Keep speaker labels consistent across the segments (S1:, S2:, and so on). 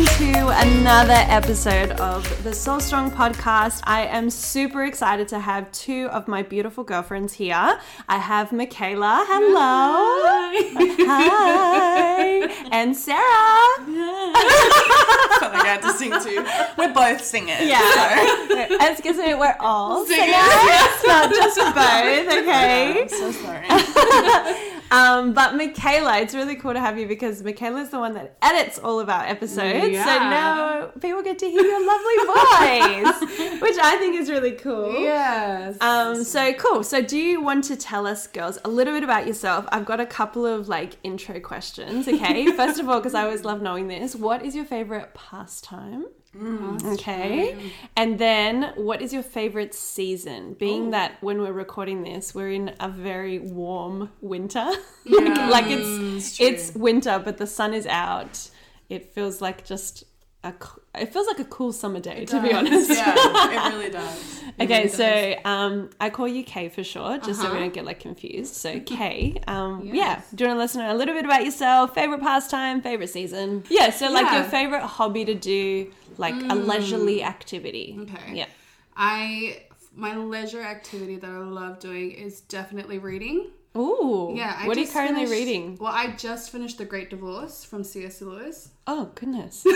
S1: welcome to another episode of the Soul Strong podcast. I am super excited to have two of my beautiful girlfriends here. I have Michaela, hello. Hi. And Sarah.
S2: felt like I had to sing too. We're both singers.
S1: Yeah. Excuse me, we're all
S2: Singers,
S1: singers, not just both, okay?
S2: I'm so sorry.
S1: Um, but Michaela, it's really cool to have you because Michaela is the one that edits all of our episodes. So now people get to hear your lovely voice, which I think is really cool.
S2: yes.
S1: Um, so cool. So do you want to tell us, girls, a little bit about yourself? I've got a couple of like intro questions. Okay. First of all, because I always love knowing this, what is your favorite pastime? Okay. And then what is your favorite season? Being that when we're recording this, we're in a very warm winter.
S2: Yeah.
S1: like
S2: Mm,
S1: it's
S2: it's
S1: it's winter, but the sun is out. It feels like just a it feels like a cool summer day, to be honest.
S2: yeah, it really does. It
S1: Okay,
S2: really
S1: so um, I call you Kay for short, just so we
S2: Uh-huh.
S1: don't get like confused. So Kay, um, yeah, do you want to listen to a little bit about yourself? Favorite pastime, favorite season? Yeah, so like your favorite hobby to do, like a leisurely activity.
S3: Okay.
S1: Yeah.
S3: I my leisure activity that I love doing is definitely reading.
S1: Ooh.
S3: Yeah. I
S1: what are you currently
S3: finished-
S1: reading?
S3: Well, I just finished The Great Divorce from C.S. Lewis.
S1: Oh goodness.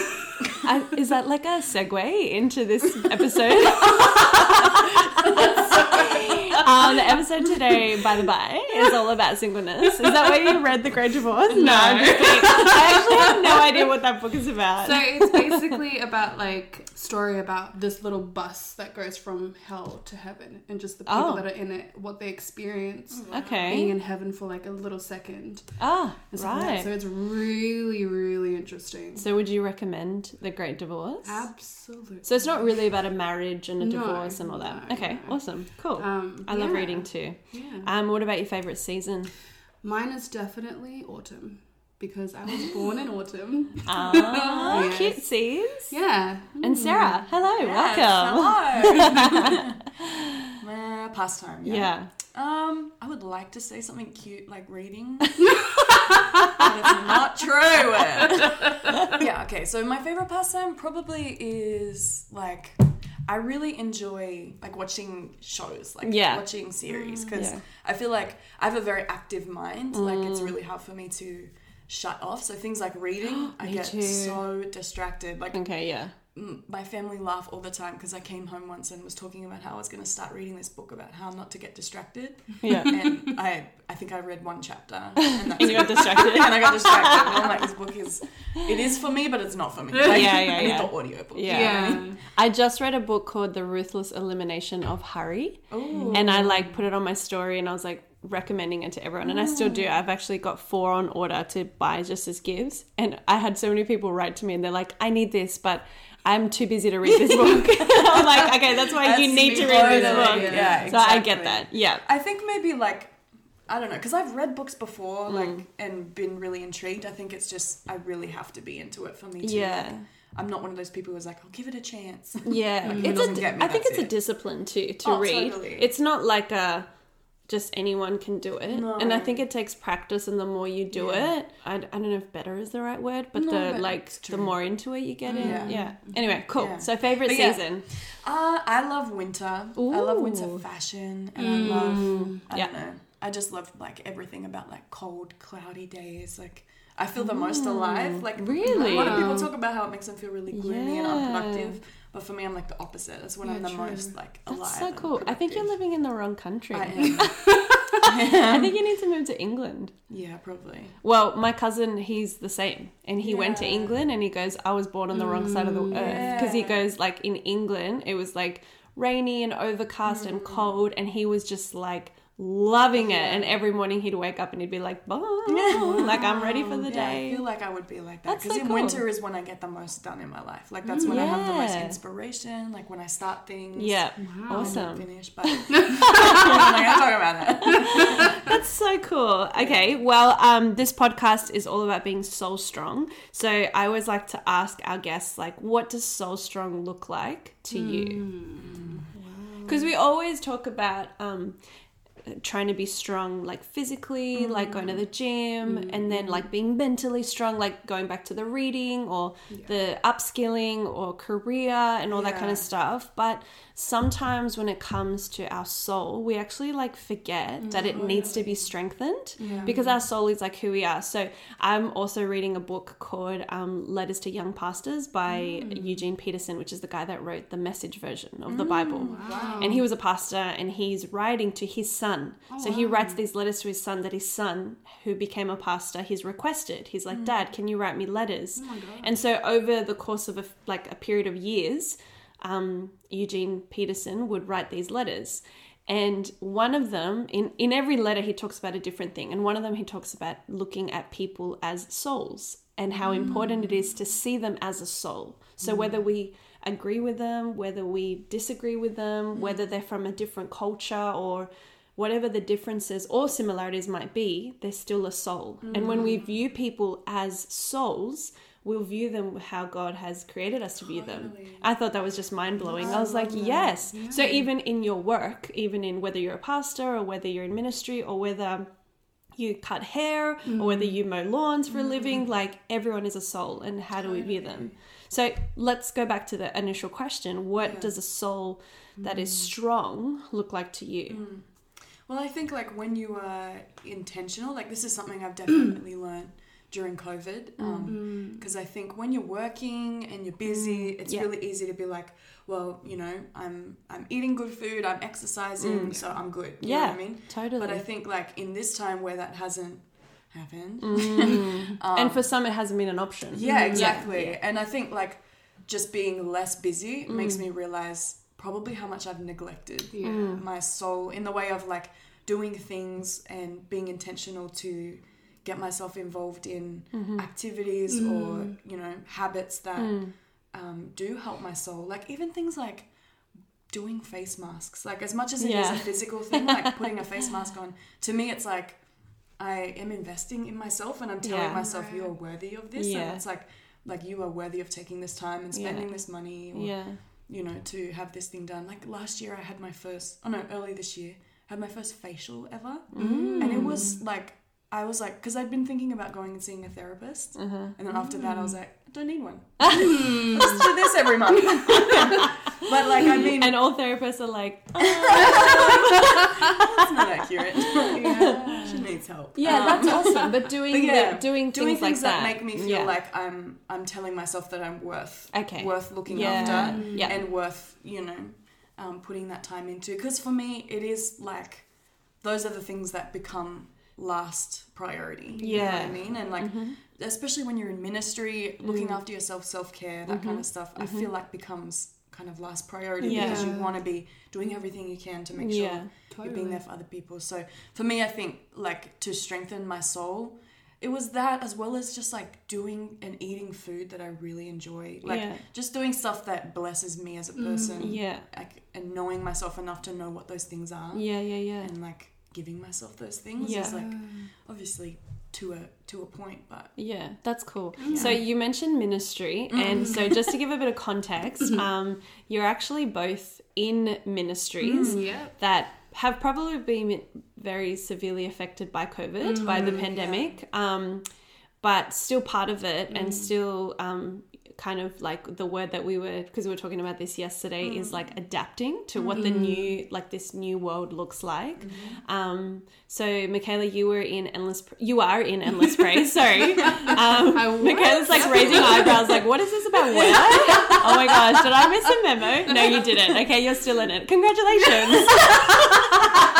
S1: I, is that like a segue into this episode? um, the episode today, by the by, is all about singleness. Is that why you read The Great Divorce? No, I'm just kidding. I actually have no idea what that book is about.
S3: So it's basically about like story about this little bus that goes from hell to heaven and just the people
S1: Oh.
S3: that are in it, what they experience
S1: okay, being
S3: in heaven for like a little second.
S1: Ah,
S3: and stuff like
S1: right.
S3: So it's really, really interesting.
S1: So would you recommend The Great Divorce?
S3: Absolutely.
S1: So it's not really about a marriage and a
S3: No,
S1: divorce and all that.
S3: no,
S1: okay,
S3: no.
S1: awesome, cool.
S3: Um,
S1: I love
S3: yeah.
S1: reading too.
S3: Yeah.
S1: Um, what about your favorite season?
S3: Mine is definitely autumn because I was born in autumn.
S1: Ah,
S3: Yes.
S1: cute seeds.
S3: Yeah.
S1: And Sarah, hello,
S2: Yes,
S1: welcome.
S2: Hello. Uh, pastime. Yeah.
S1: Yeah.
S2: Um, I would like to say something cute like reading, but it's not true. yeah. Okay. So my favorite pastime probably is like. I really enjoy like watching shows, like
S1: Yeah.
S2: watching series, mm, because
S1: Yeah.
S2: I feel like I have a very active mind. Like it's mm. really hard for me to shut off. So things like reading, I get
S1: too.
S2: so distracted. Like
S1: Okay, yeah.
S2: M- my family laugh all the time because I came home once and was talking about how I was going to start reading this book about how not to get distracted.
S1: Yeah.
S2: and I, I think I read one chapter and that's
S1: And you got distracted.
S2: and I got distracted. And I'm like, this book is, it is for me, but it's not for me. Like,
S1: Yeah, yeah,
S2: I need
S1: yeah.
S2: the audio book.
S1: Yeah.
S3: Yeah.
S1: I just read a book called The Ruthless Elimination of Hurry. And I like put it on my story and I was like recommending it to everyone and I still do. Mm. I've actually got four on order to buy just as gifts. And I had so many people write to me and they're like, I need this, but I'm too busy to read this book. I'm like, okay, that's why you need to read this book.
S2: yeah,
S1: So I get that. Yeah.
S2: I think maybe like I don't know because I've read books before
S1: Mm.
S2: like and been really intrigued. I think it's just I really have to be into it for me to.
S1: Yeah.
S2: Like, I'm not one of those people who's like, I'll give it a chance.
S1: Yeah,
S2: Like, it
S1: it's
S2: doesn't
S1: a,
S2: get me,
S1: I think
S2: that's
S1: it's a discipline too to
S2: Oh,
S1: read.
S2: totally.
S1: It's not like a just anyone can do it,
S2: No.
S1: and I think it takes practice. And the more you do
S2: Yeah.
S1: it, I, I don't know if better is the right word, but
S2: No,
S1: the
S2: but
S1: like the more into it you get in.
S2: Yeah.
S1: Yeah. Anyway, cool.
S2: Yeah.
S1: So favorite
S2: But yeah.
S1: season.
S2: Uh, I love winter. I love winter fashion, and I love. I
S1: Yeah.
S2: don't know. I just love like everything about like cold, cloudy days. Like I feel the most alive. Like
S1: Really?
S2: a lot of people talk about how it makes them feel really gloomy and unproductive. But for me, I'm like the opposite. That's when I'm the
S3: true.
S2: most like alive.
S1: That's so cool. I think you're living in the wrong country.
S2: I am.
S1: I think you need to move to England.
S2: yeah, probably.
S1: Well, my cousin, he's the same. And he went to England and he goes, I was born on the wrong side of the earth. Because he goes, like, in England, it was like rainy and overcast
S2: Mm.
S1: and cold. And he was just like loving it. And every morning he'd wake up and he'd be like, bye. like, I'm ready for the
S2: Yeah, I feel like I would be like that because
S1: so
S2: in
S1: cool.
S2: winter is when I get the most done in my life. Like that's when I have the most inspiration. Like when I start things.
S1: Yeah.
S2: and
S1: Awesome.
S2: Finish, but I'm not gonna talk about that.
S1: That's so cool. Okay, well, um, this podcast is all about being soul strong. So I always like to ask our guests, like, what does soul strong look like to you? Because we always talk about, um, trying to be strong like physically like going to the mm. gym mm, and then like mm. being mentally strong like going back to the reading or the upskilling or career and all that kind of stuff. But sometimes when it comes to our soul we actually like forget that it needs to be strengthened because our soul is like who we are. So i'm also reading a book called um, letters to young pastors by eugene peterson which is the guy that wrote the message version of the bible. And he was a pastor and he's writing to his son Oh, so he writes these letters to his son that his son who became a pastor he's requested. He's like hmm. dad can you write me letters? Oh and so over the course of a, like a period of years um, Eugene Peterson would write these letters. And one of them, in, in every letter, he talks about a different thing. And one of them, he talks about looking at people as souls and how important it is hmm. to see them as a soul. So hmm. whether we agree with them, whether we disagree with them, whether they're from a different culture or whatever the differences or similarities might be, they're still a soul. And when we view people as souls, we'll view them how God has created us to view them. I thought that was just mind blowing. I was like, yes. So even in your work, even in whether you're a pastor or whether you're in ministry or whether you cut hair or whether you mow lawns for a living, like everyone is a soul and how do we view them? So let's go back to the initial question. What does a soul that is strong look like to you?
S2: Well, I think like when you are intentional, like this is something I've definitely learned during COVID. Um, mm-hmm. Because I think when you're working and you're busy, mm, it's
S1: Yeah.
S2: really easy to be like, well, you know, I'm I'm eating good food, I'm exercising, mm. so I'm good. You know
S1: Yeah,
S2: what I mean?
S1: totally.
S2: But I think like in this time where that hasn't happened, mm.
S1: um, and for some, it hasn't been an option.
S2: yeah, mm-hmm. exactly. And I think like just being less busy makes me realize probably how much I've neglected
S3: Yeah. Mm.
S2: my soul in the way of like doing things and being intentional to get myself involved in mm-hmm. activities or mm. you know habits that mm. um, do help my soul like even things like doing face masks like as much as it is
S1: Yeah.
S2: a physical thing like putting a face mask on to me it's like I am investing in myself and I'm telling
S1: Yeah.
S2: myself you are worthy of this
S1: Yeah.
S2: and it's like like you are worthy of taking this time and
S1: Yeah.
S2: spending this money or
S1: Yeah.
S2: You know, to have this thing done. Like last year, I had my first, oh no, early this year, I had my first facial ever.
S1: Mm.
S2: And it was like, I was like, because I'd been thinking about going and seeing a therapist.
S1: Uh-huh.
S2: And then after that, I was like, I don't need one. Just do this every month. but like, I mean,
S1: And all therapists are like,
S2: that's not accurate.
S3: Yeah.
S2: Needs help.
S1: yeah,
S2: Um,
S1: that's awesome. But doing
S2: But yeah,
S1: the, doing things,
S2: doing
S1: like
S2: things that,
S1: that
S2: make me feel
S1: yeah.
S2: like I'm I'm telling myself that I'm worth
S1: Okay.
S2: worth looking
S1: Yeah.
S2: after
S1: Yeah.
S2: and worth you know um, putting that time into because for me it is like those are the things that become last priority you know what
S1: Yeah. Mm-hmm.
S2: I mean and like especially when you're in ministry looking
S1: Mm.
S2: after yourself self-care that kind of stuff I feel like becomes kind of last priority.
S1: Yeah.
S2: because you want to be doing everything you can to make sure
S1: Yeah,
S2: you're being there for other people. So for me, I think like to strengthen my soul, it was that as well as just like doing and eating food that I really enjoy. Like
S1: Yeah.
S2: just doing stuff that blesses me as a mm, person.
S1: Yeah.
S2: Like, and knowing myself enough to know what those things are.
S1: Yeah, yeah, yeah.
S2: And like giving myself those things
S1: Yeah.
S2: is like obviously to a to a point, but
S1: Yeah, that's cool. So you mentioned ministry, and so just to give a bit of context, um, you're actually both in ministries
S3: Yep.
S1: that have probably been very severely affected by COVID, by the pandemic, um, but still part of it, and still um, kind of like the word that we were because we were talking about this yesterday is like adapting to what the new like this new world looks like. Um, so Michaela, you were in endless. You are in endless praise. Sorry, um. Michaela's like raising eyebrows, like, what is this about? What? oh my gosh, did I miss a memo? No, you didn't. Okay, you're still in it. Congratulations.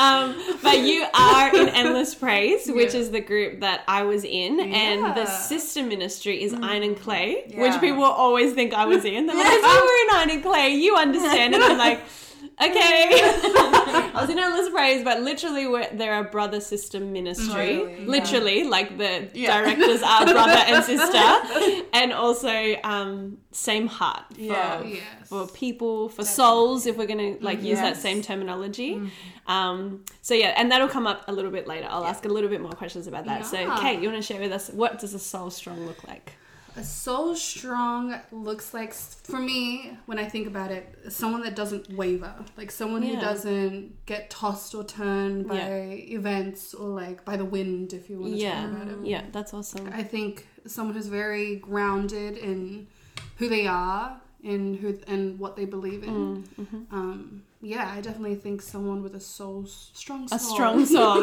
S1: um, but you are in Endless Praise, which
S3: Yeah.
S1: is the group that I was in, and the sister ministry is Iron and Clay, which people always think I was in. They're like, if you were in Iron and Clay, you understand. And I'm like. I was in Endless Praise, but literally, we're, they're a brother sister ministry.
S2: Totally, yeah.
S1: literally, like the
S2: Yeah.
S1: directors are brother and sister, and also um, same heart for,
S2: Yeah.
S3: Yes.
S1: for people, for souls, if we're going to like use that same terminology. Um, so yeah, and that'll come up a little bit later. I'll ask a little bit more questions about that. So Kate, you want to share with us what does a soul strong look like?
S3: A soul strong looks like, for me, when I think about it, someone that doesn't waver. Like someone who doesn't get tossed or turned by
S1: Yeah.
S3: events or like by the wind, if you want to
S1: Yeah,
S3: talk about it.
S1: yeah, that's awesome.
S3: I think someone who's very grounded in who they are, in who and what they believe in.
S1: Mm-hmm.
S3: Um, yeah, I definitely think someone with a soul, strong soul.
S1: A strong soul.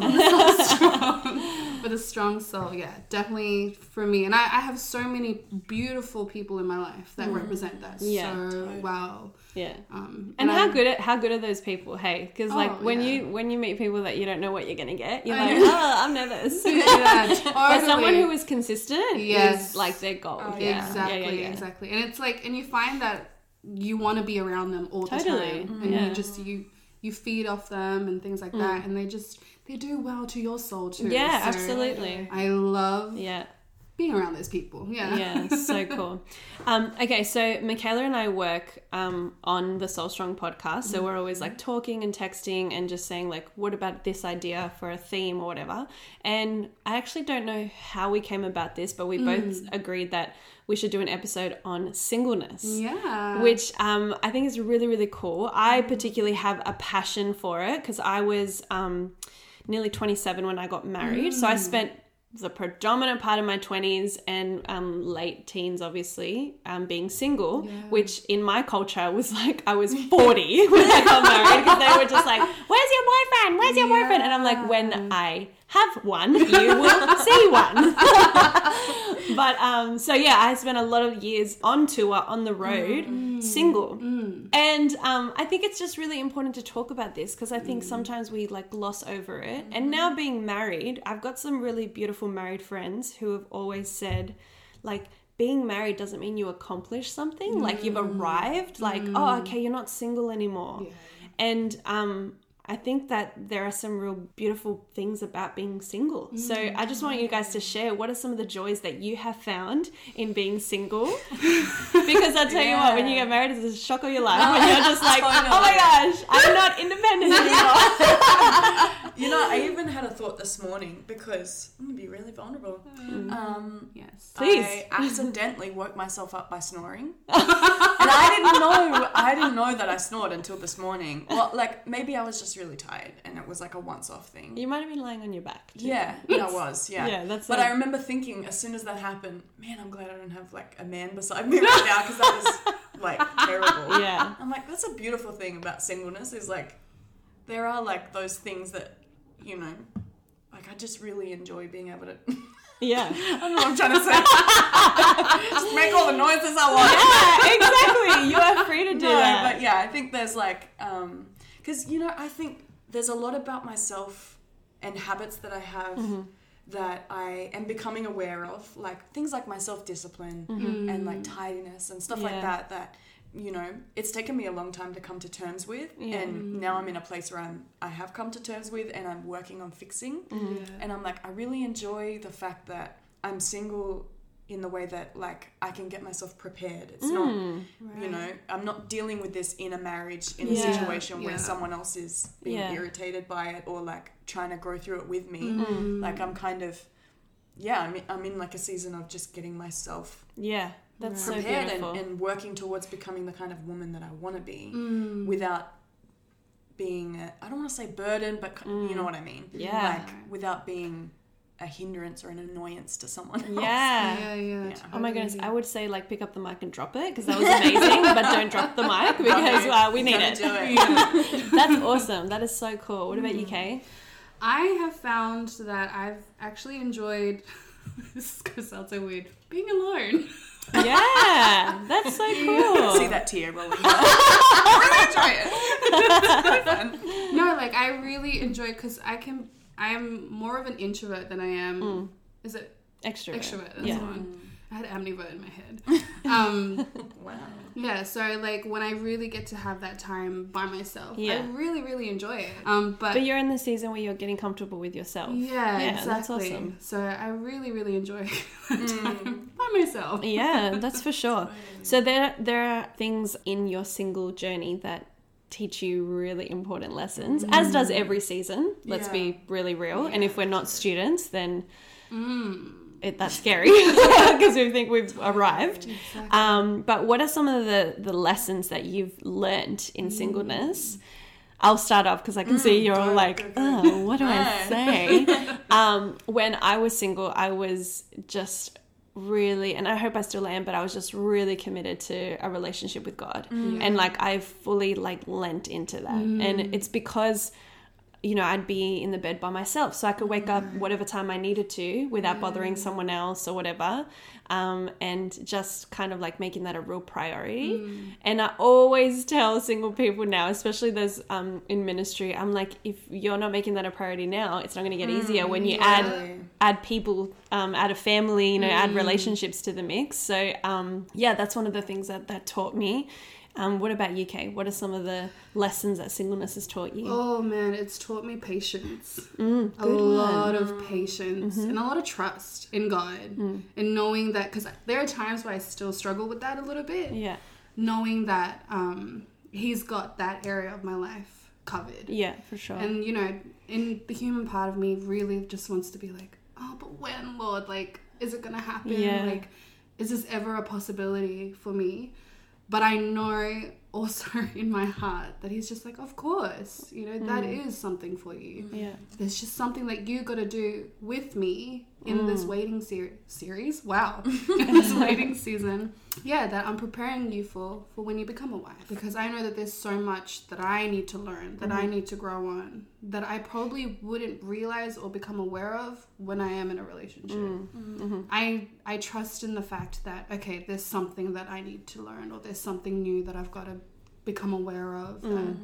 S2: That's so strong.
S3: with a strong soul yeah definitely for me and I, I have so many beautiful people in my life that represent that
S1: Mm. Yeah,
S3: so
S2: totally.
S3: well
S1: yeah.
S3: um,
S1: And how
S3: I-
S1: good how good are those people? Hey, because like
S3: Oh,
S1: when
S3: yeah.
S1: you when you meet people that you don't know what you're gonna get, you're
S3: I
S1: like,
S3: know.
S1: oh, I'm nervous.
S3: yeah,
S1: But someone who is consistent
S3: Yes.
S1: is like their goal.
S2: Oh,
S1: yeah.
S3: exactly
S1: yeah, yeah, yeah.
S3: exactly and it's like and you find that you want to be around them all the
S1: Totally,
S3: time and
S1: yeah.
S3: you just you you feed off them and things like that and they just they do well to your soul too
S1: Mm. Yeah,
S3: So
S1: absolutely.
S3: i love
S1: Yeah.
S3: Being around those people yeah
S1: yeah, so cool. Um, okay, so Michaela and I work um, on the Soul Strong podcast, so we're always like talking and texting and just saying like, what about this idea for a theme or whatever. And I actually don't know how we came about this, but we both agreed that we should do an episode on singleness.
S3: yeah
S1: Which um, I think is really, really cool. I particularly have a passion for it because I was um, nearly 27 when I got married. So I spent the predominant part of my 20s and um, late teens, obviously, um, being single, which in my culture was like I was 40 when I got married because they were just like, Where's your boyfriend? Where's your boyfriend? And I'm like, When I have one, you will see one. but um, so yeah, I spent a lot of years on tour, on the road, single. And um, I think it's just really important to talk about this because I think sometimes we like gloss over it. And now being married, I've got some really beautiful married friends who have always said, like, being married doesn't mean you accomplish something. Like you've arrived. Like, oh, okay, you're not single anymore. And um, I think that there are some real beautiful things about being single. So I just want you guys to share what are some of the joys that you have found in being single. because I'll tell you what, when you get married, it's a shock of your life when you're just like, oh my gosh, I'm not independent anymore.
S2: You know, I even had a thought this morning because I'm gonna be really vulnerable. Um,
S3: yes
S1: Please.
S2: I accidentally woke myself up by snoring, and I know. I didn't know that I snored until this morning. Well, like maybe I was just really tired, and it was like a once-off thing.
S1: You might have been lying on your back. too.
S2: Yeah, yeah, I was. Yeah,
S1: Yeah, that's
S2: But
S1: like-
S2: I remember thinking as soon as that happened, man, I'm glad I don't have like a man beside me right now because that was like terrible.
S1: Yeah.
S2: I'm like, that's a beautiful thing about singleness is like, there are like those things that, you know, like I just really enjoy being able to.
S1: Yeah.
S2: I don't know what I'm trying to say. just make all the noises I want.
S1: Yeah, exactly. You are free to do
S2: no,
S1: that.
S2: but yeah, I think there's like, um, because you know, I think there's a lot about myself and habits that I have
S1: Mm-hmm.
S2: that I am becoming aware of, like things like my self discipline and like tidiness and stuff
S1: Mm-hmm. Yeah.
S2: like that. That you know, it's taken me a long time to come to terms with,
S1: Yeah.
S2: and now I'm in a place where I'm I have come to terms with, and I'm working on fixing.
S1: Mm-hmm.
S2: And I'm like, I really enjoy the fact that I'm single in the way that like I can get myself prepared. It's not
S1: Mm.
S2: you know i'm not dealing with this in a marriage in a
S1: Yeah,
S2: situation where someone else is being
S1: Yeah.
S2: irritated by it or like trying to grow through it with me
S1: Mm.
S2: like i'm kind of yeah I'm I'm in like a season of just getting myself
S1: Yeah. That's so
S2: prepared and,
S1: beautiful.
S2: and working towards becoming the kind of woman that i want to be
S3: Mm.
S2: without being a, i don't want to say burden but ki- you know what i mean
S1: Mm. Yeah.
S2: like without being a hindrance or an annoyance to someone else
S1: yeah.
S3: yeah yeah,
S2: Yeah.
S1: Oh my goodness, I would say like pick up the mic and drop it because that was amazing, but don't drop the mic because uh, we need it.
S2: do it.
S1: That's awesome. That is so cool. What about you, Kay?
S3: I have found that I've actually enjoyed. this is gonna sound so weird. Being alone.
S1: Yeah, that's so cool.
S2: see that tear rolling. I really enjoy it
S3: No, like I really enjoy because I can. I am more of an introvert than I am. Is it
S1: Extrovert.
S3: extrovert? That's
S1: Yeah.
S3: the one. I had ambivert in my head. Um,
S2: wow
S3: yeah, so like when I really get to have that time by myself,
S1: Yeah.
S3: I really, really enjoy it. Um, but,
S1: But you're in the season where you're getting comfortable with yourself.
S3: yeah,
S1: Yeah,
S3: exactly.
S1: that's awesome.
S3: So I really, really enjoy that mm. time by myself.
S1: Yeah, that's for sure. So there there are things in your single journey that teach you really important lessons, as does mm. every season. Let's
S2: Yeah.
S1: be really real. And if we're not students, then mm. It, that's scary because we think we've arrived.
S3: Exactly.
S1: Um, but what are some of the, the lessons that you've learned in singleness? I'll start off because I can see you're all like, oh, what do I say? um, when I was single, I was just really, and I hope I still am, but I was just really committed to a relationship with God, and like I fully like lent into that, and it's because you know, I'd be in the bed by myself. So I could wake up whatever time I needed to without bothering someone else or whatever. Um, and just kind of like making that a real priority. And I always tell single people now, especially those um, in ministry, I'm like, if you're not making that a priority now, it's not going to get easier when you add add people, um, add a family, you know, add relationships to the mix. So um, yeah, that's one of the things that that taught me. Um, what about you, Kay? What are some of the lessons that singleness has taught you?
S3: Oh man, it's taught me patience.
S1: Mm,
S3: a
S1: good
S3: lot of patience and a lot of trust in God and knowing that because there are times where I still struggle with that a little bit.
S1: Yeah,
S3: Knowing that um, He's got that area of my life covered.
S1: yeah, for sure.
S3: And you know, in the human part of me really just wants to be like, oh, but when, Lord? Like, is it gonna happen?
S1: Yeah.
S3: Like, is this ever a possibility for me? But I know also in my heart that He's just like, of course, you know, that is something for you.
S1: yeah,
S3: There's just something that you got to do with me in
S1: Mm.
S3: this waiting ser- series. Wow, in this waiting season. Yeah, that I'm preparing you for for when you become a wife because I know that there's so much that I need to learn, that
S1: Mm-hmm.
S3: I need to grow on, that I probably wouldn't realize or become aware of when I am in a relationship.
S1: Mm. Mm-hmm.
S3: I I trust in the fact that okay, there's something that I need to learn or there's something new that I've got to become aware of.
S1: Mm.
S3: That,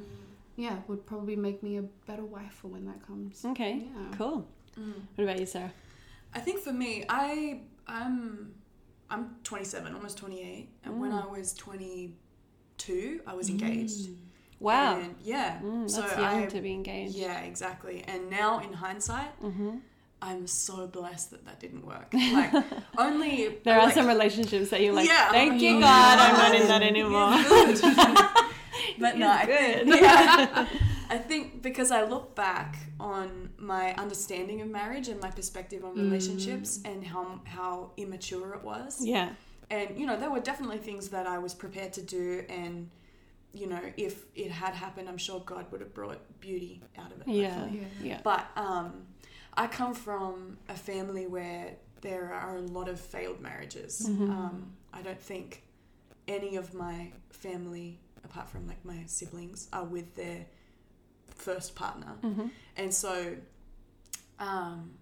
S3: yeah, would probably make me a better wife for when that comes.
S1: okay,
S3: Yeah.
S1: cool. What about you, Sarah?
S2: I think for me, I I'm I'm 27, almost 28, and when I was 22, I was engaged.
S1: Wow,
S2: And yeah.
S1: mm,
S2: so
S1: that's young
S2: I,
S1: to be engaged.
S2: yeah, exactly. And now in hindsight,
S1: Mm-hmm.
S2: I'm so blessed that that didn't work. Like only
S1: There are
S2: like,
S1: some relationships that you're like,
S2: Yeah.
S1: thank you,
S3: Oh,
S1: God, I'm not in that anymore.
S2: but no, I think,
S1: good.
S2: yeah, I think because I look back on my understanding of marriage and my perspective on relationships and how how immature it was.
S1: yeah,
S2: And you know, there were definitely things that I was prepared to do and you know, if it had happened, I'm sure God would have brought beauty out of it.
S1: yeah,
S2: hopefully.
S1: yeah.
S2: But um, I come from a family where there are a lot of failed marriages.
S1: Mm-hmm.
S2: Um, I don't think any of my family, apart from like my siblings, are with their first partner.
S1: Mm-hmm.
S2: And so um,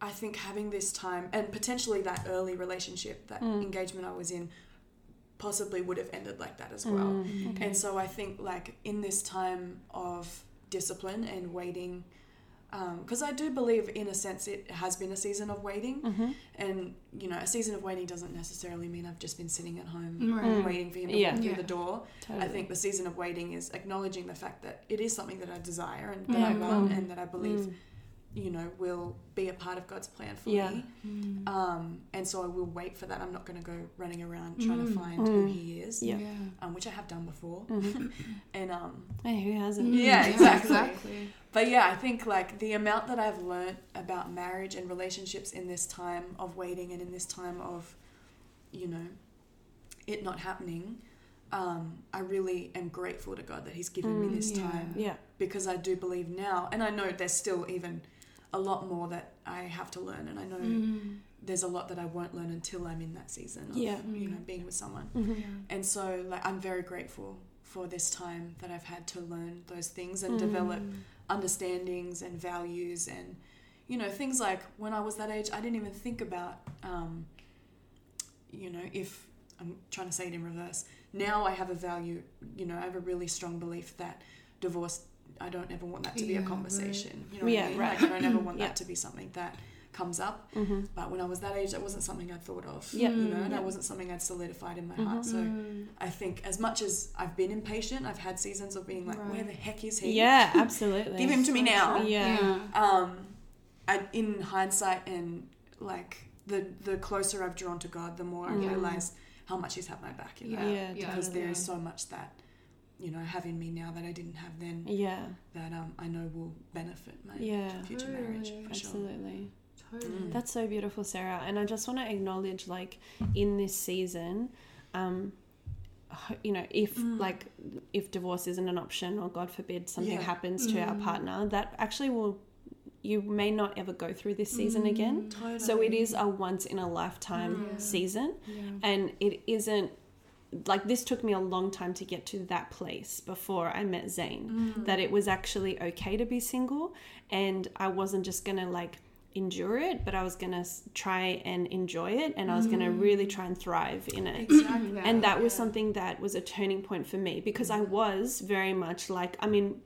S2: I think having this time and potentially that early relationship, that
S1: Mm.
S2: engagement I was in, possibly would have ended like that as well.
S1: Mm, okay.
S2: And so I think, like, in this time of discipline and waiting, because I do believe, in a sense, it has been a season of waiting.
S1: Mhm.
S2: And, you know, a season of waiting doesn't necessarily mean I've just been sitting at home
S3: Right.
S2: waiting for him to
S1: Yeah.
S2: walk through
S3: Yeah.
S2: the door.
S1: Totally.
S2: I think the season of waiting is acknowledging the fact that it is something that I desire and that I want
S1: Mm.
S2: and that I believe,
S1: Mm.
S2: You know, will be a part of God's plan for
S1: Yeah.
S2: me.
S3: Mm.
S2: Um, and so I will wait for that. I'm not going to go running around trying to
S3: Mm.
S2: find who
S1: Mm.
S2: he is,
S1: Yeah.
S2: um, which I have done before.
S1: Mhm.
S2: And um,
S1: Hey, who hasn't?
S3: Mm.
S2: Yeah, exactly.
S3: exactly.
S2: but yeah, I think like the amount that I've learned about marriage and relationships in this time of waiting and in this time of, you know, it not happening, um, I really am grateful to God that He's given
S1: Mm,
S2: me this
S3: yeah.
S2: time
S1: Yeah.
S2: because I do believe now, and I know there's still even a lot more that I have to learn, and I know
S3: Mm.
S2: there's a lot that I won't learn until I'm in that season of,
S1: Yeah.
S2: you know, being with someone.
S1: Mhm.
S2: And so, like, I'm very grateful for this time that I've had to learn those things and
S1: Mm.
S2: develop understandings and values and, you know, things like when I was that age, I didn't even think about, um, you know, if I'm trying to say it in reverse. Now I have a value, you know, I have a really strong belief that divorce, I don't ever want that to be
S3: Yeah,
S2: a
S3: right.
S2: conversation. You know what
S1: Yeah,
S2: I mean?
S1: right.
S2: Like, I don't ever want
S1: Yeah.
S2: that to be something that comes up.
S1: Mhm.
S2: But when I was that age, that wasn't something I'd thought of.
S1: Yeah.
S2: You know,
S3: Mm.
S2: that wasn't something I'd solidified in my heart. So
S3: Mm.
S2: I think as much as I've been impatient, I've had seasons of being like, where the heck is he?
S1: Yeah, absolutely.
S2: Give him to me now.
S1: Yeah.
S2: Um, I, in hindsight and like the the closer I've drawn to God, the more I
S1: Mm.
S2: realized how much He's had my back in that.
S1: Yeah,
S3: Yeah.
S2: Because there is so much that you know I have in me now that I didn't have then
S1: Yeah.
S2: that um, I know will benefit my
S1: Yeah.
S2: future marriage
S3: Totally.
S2: for sure.
S1: Absolutely.
S3: Totally. Mm.
S1: That's so beautiful, Sarah. And I just want to acknowledge, like, in this season, um, you know, if mm. like if divorce isn't an option, or God forbid something
S2: Yeah.
S1: happens to our mm. partner, that actually will you may not ever go through this season again.
S2: Totally.
S1: So it is a once in a lifetime season, and it isn't like this took me a long time to get to that place before I met Zane mm. that it was actually okay to be single and I wasn't just going to like endure it but I was going to try and enjoy it and I was going to mm. really try and thrive in it
S2: Exactly.
S3: Yeah.
S1: and that was something that was a turning point for me because I was very much like I mean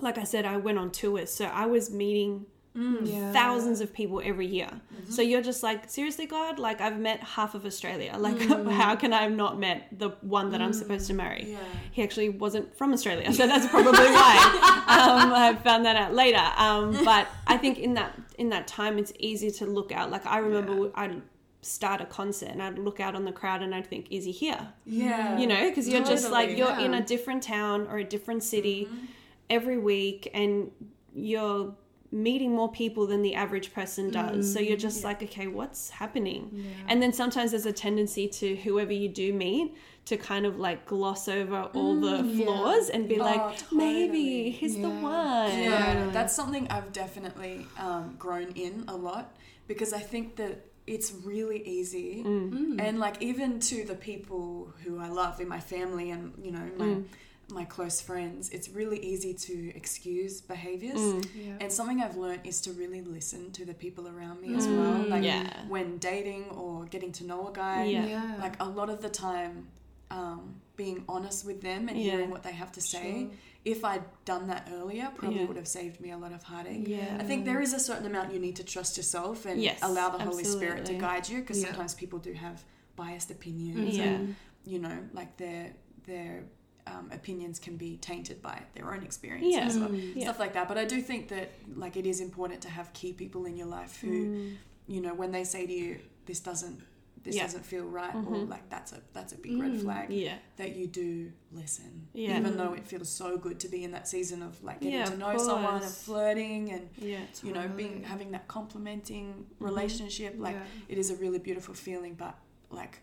S1: like I said I went on tours so I was meeting Mm,
S3: yeah.
S1: thousands of people every year. Mm-hmm. So you're just like, seriously, God, like I've met half of Australia. Like, mm. how can I have not met the one that I'm mm. supposed to marry?
S2: Yeah.
S1: He actually wasn't from Australia, so that's probably why. um, I found that out later. Um, but I think in that in that time, it's easy to look out. Like I remember, I'd start a concert and I'd look out on the crowd and I'd think, is he here?
S2: Yeah.
S1: you know because you're just like you're in a different town or a different city mm-hmm. every week and you're meeting more people than the average person does so you're just like okay what's happening and then sometimes there's a tendency to whoever you do meet to kind of like gloss over all the flaws and be
S2: Oh,
S1: like
S2: totally.
S1: maybe he's the one
S2: Yeah,
S3: Totally.
S2: that's something I've definitely um, grown in a lot because I think that it's really easy
S1: Mm.
S2: and like even to the people who I love in my family and you know my
S1: Mm.
S2: My close friends, it's really easy to excuse behaviors.
S1: Mm.
S3: Yeah.
S2: And something I've learned is to really listen to the people around me as well. Like
S1: Yeah.
S2: when dating or getting to know a guy,
S1: Yeah.
S3: Yeah.
S2: like a lot of the time um, being honest with them and
S1: Yeah.
S2: hearing what they have to say if i'd done that earlier probably
S1: Yeah.
S2: would have saved me a lot of heartache
S1: Yeah.
S2: i think there is a certain amount you need to trust yourself and
S1: Yes,
S2: allow the holy spirit to guide you because
S3: Yeah.
S2: sometimes people do have biased opinions
S1: Yeah.
S2: and you know like their their um, opinions can be tainted by their own experiences
S1: Yeah.
S2: or
S1: Yeah.
S2: stuff like that but i do think that like it is important to have key people in your life who
S1: Mm.
S2: you know when they say to you this doesn't this
S1: Yeah.
S2: doesn't feel right or
S1: Mhm.
S2: like that's a that's a big red
S3: Mm.
S2: flag
S1: yeah
S2: that you do listen
S1: Yeah.
S2: even though it feels so good to be in that season of like getting to know someone and flirting and
S1: yeah
S2: you know being having that complementing
S1: Mm-hmm.
S2: relationship like it is a really beautiful feeling but like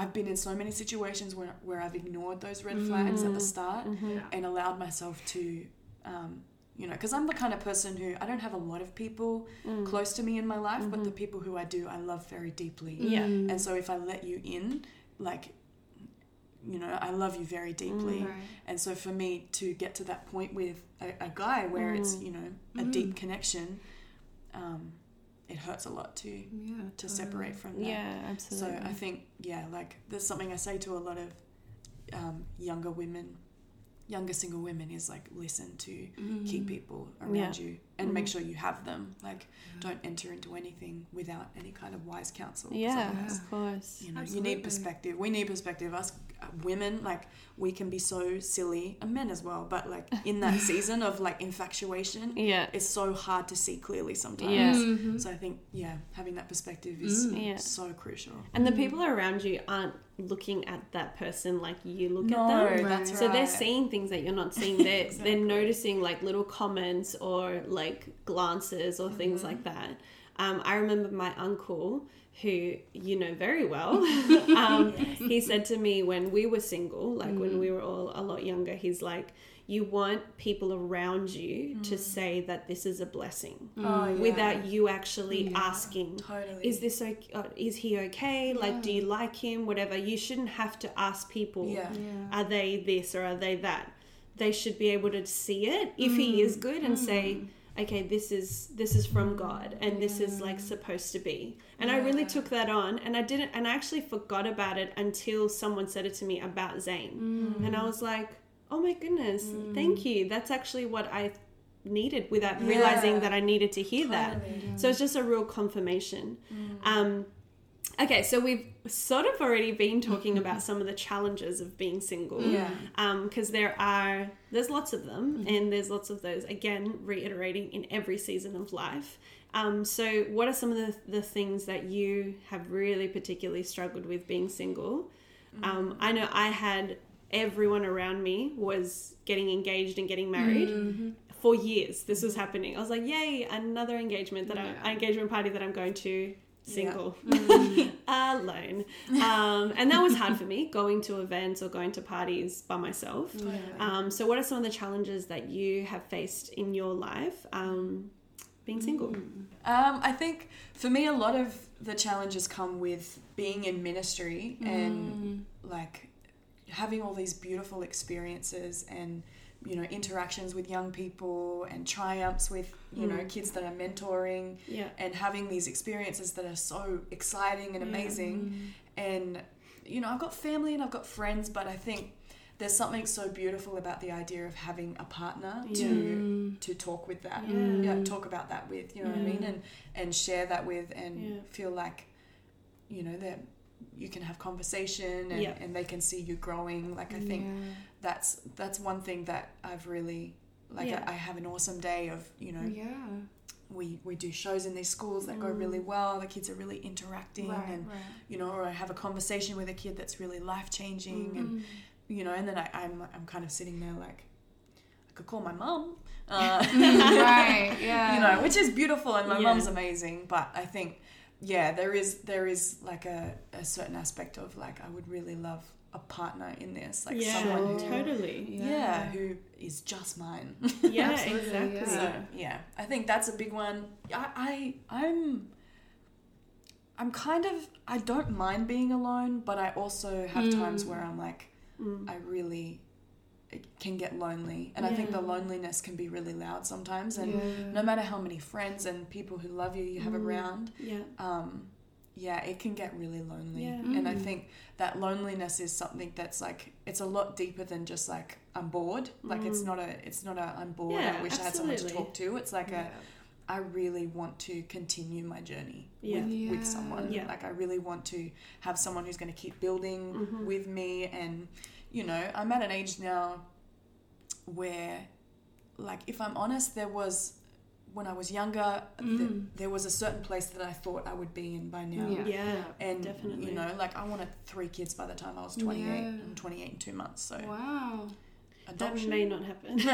S2: I've been in so many situations where, where I've ignored those red flags at the
S1: Mm.
S2: start
S1: Mhm.
S2: And allowed myself to um, you know because i'm the kind of person who i don't have a lot of people
S1: Mm.
S2: close to me in my life but
S1: Mhm.
S2: the people who i do i love very deeply
S1: Yeah.
S3: Mm.
S2: and so if i let you in like you know i love you very deeply
S3: Right.
S2: and so for me to get to that point with a, a guy where it's
S1: Mm.
S2: you know a
S3: Mm.
S2: deep connection um, it hurts a lot to
S3: Yeah.
S2: to
S3: totally.
S2: separate from that
S1: yeah absolutely.
S2: so I think, yeah, like there's something I say to a lot of um, younger women, younger single women is like listen to key
S3: Mm.
S2: people around
S1: Yeah.
S2: you and make
S1: Mhm.
S2: sure you have them. Like, don't enter into anything without any kind of wise counsel.
S1: yeah of course
S2: You know, you need perspective. We need perspective. Us women, like, we can be so silly, and men as well. But like in that season of like infatuation,
S1: yeah
S2: it's so hard to see clearly sometimes.
S1: Yeah.
S3: Mhm.
S2: So I think, yeah, having that perspective is
S3: Mm.
S1: Yeah.
S2: so crucial.
S1: And the people around you aren't looking at that person like you look
S2: no,
S1: at them.
S2: that's
S3: Right.
S1: So they're seeing things that you're not seeing. They're
S2: Exactly.
S1: they're noticing like little comments or like glances or things
S2: Mm-hmm.
S1: like that. Um, I remember my uncle, who you know very well. um, he said to me when we were single, like
S2: Mm.
S1: when we were all a lot younger, he's like, "You want people around you to say that this is a blessing."
S2: Mm. Oh, yeah.
S1: Without you actually
S3: Yeah.
S1: asking,
S2: Totally.
S1: is this okay? Uh, is he okay? Like, do you like him? Whatever. You shouldn't have to ask people,
S2: Yeah.
S3: Yeah.
S1: are they this or are they that? They should be able to see it if he is good and say, okay, this is this is from God and this is like supposed to be. And I really took that on and I didn't and I actually forgot about it until someone said it to me about Zane. And I was like, oh my goodness, thank you. That's actually what I needed without
S2: Yeah.
S1: realizing that I needed to hear that.
S2: Totally.
S1: So it's just a real confirmation.
S2: Mm.
S1: Um, okay, so we've sort of already been talking about some of the challenges of being single.
S2: Yeah.
S1: Because there are, there's lots of them,
S2: Mm-hmm.
S1: and there's lots of those, again, reiterating in every season of life. Um, so, what are some of the, the things that you have really particularly struggled with being single? Um,
S2: Mm-hmm.
S1: I know I had everyone around me was getting engaged and getting married
S3: Mhm.
S1: for years this was happening. I was like, yay, another engagement that
S3: Yeah.
S1: I, an engagement party that I'm going to single
S3: Mm.
S1: alone. Um, and that was hard for me going to events or going to parties by myself. Um, so, what are some of the challenges that you have faced in your life um, being single?
S2: Um, I think for me, a lot of the challenges come with being in ministry and like having all these beautiful experiences and you know interactions with young people and triumphs with you know hmm. kids that are mentoring
S1: Yeah.
S2: and having these experiences that are so exciting and
S1: Yeah.
S2: amazing hmm. and you know I've got family and I've got friends but I think there's something so beautiful about the idea of having a partner to hmm. to talk with that
S1: Yeah.
S2: yeah, talk about that with you know what I mean and and share that with and
S1: Yeah.
S2: feel like you know that you can have conversation and,
S1: Yeah.
S2: and they can see you growing like I think that's that's one thing that I've really like
S1: Yeah.
S2: I, I have an awesome day of you know
S3: yeah.
S2: we we do shows in these schools that go really well the kids are really interacting
S3: Right,
S2: and
S3: right.
S2: you know or I have a conversation with a kid that's really life changing
S3: Mm.
S2: and you know and then I, I'm I'm kind of sitting there like I could call my mum uh,
S3: right, yeah.
S2: you know which is beautiful and my
S1: Yeah.
S2: mum's amazing but I think yeah there is there is like a, a certain aspect of like I would really love a partner in this like
S1: yeah,
S2: someone who
S1: totally.
S2: yeah. who is just mine
S1: Yeah, exactly.
S3: yeah.
S2: so yeah, I think that's a big one. I, I I'm I'm kind of I don't mind being alone, but I also have times where I'm like
S1: Mm.
S2: I really it can get lonely, and I think the loneliness can be really loud sometimes. And
S3: Yeah.
S2: no matter how many friends and people who love you you have around,
S1: Yeah.
S2: um, yeah, it can get really lonely.
S1: Yeah.
S2: And I think that loneliness is something that's like it's a lot deeper than just like I'm bored. Like it's not a it's not a I'm bored.
S1: Yeah,
S2: I wish I had someone to talk to. It's like
S3: Yeah.
S2: a I really want to continue my journey
S1: Yeah.
S2: with,
S3: Yeah.
S2: with someone.
S1: Yeah.
S2: Like I really want to have someone who's going to keep building
S1: Mm-hmm.
S2: with me and you know, I'm at an age now where like if I'm honest there was when I was younger th- mm. there was a certain place that I thought I would be in by now.
S3: Yeah.
S1: Yeah.
S2: And
S1: Definitely.
S2: you know, like I wanted three kids by the time I was 28.
S3: Yeah.
S2: I'm 28 in 2 months. So
S3: Wow.
S1: That
S2: adoption.
S1: may not happen.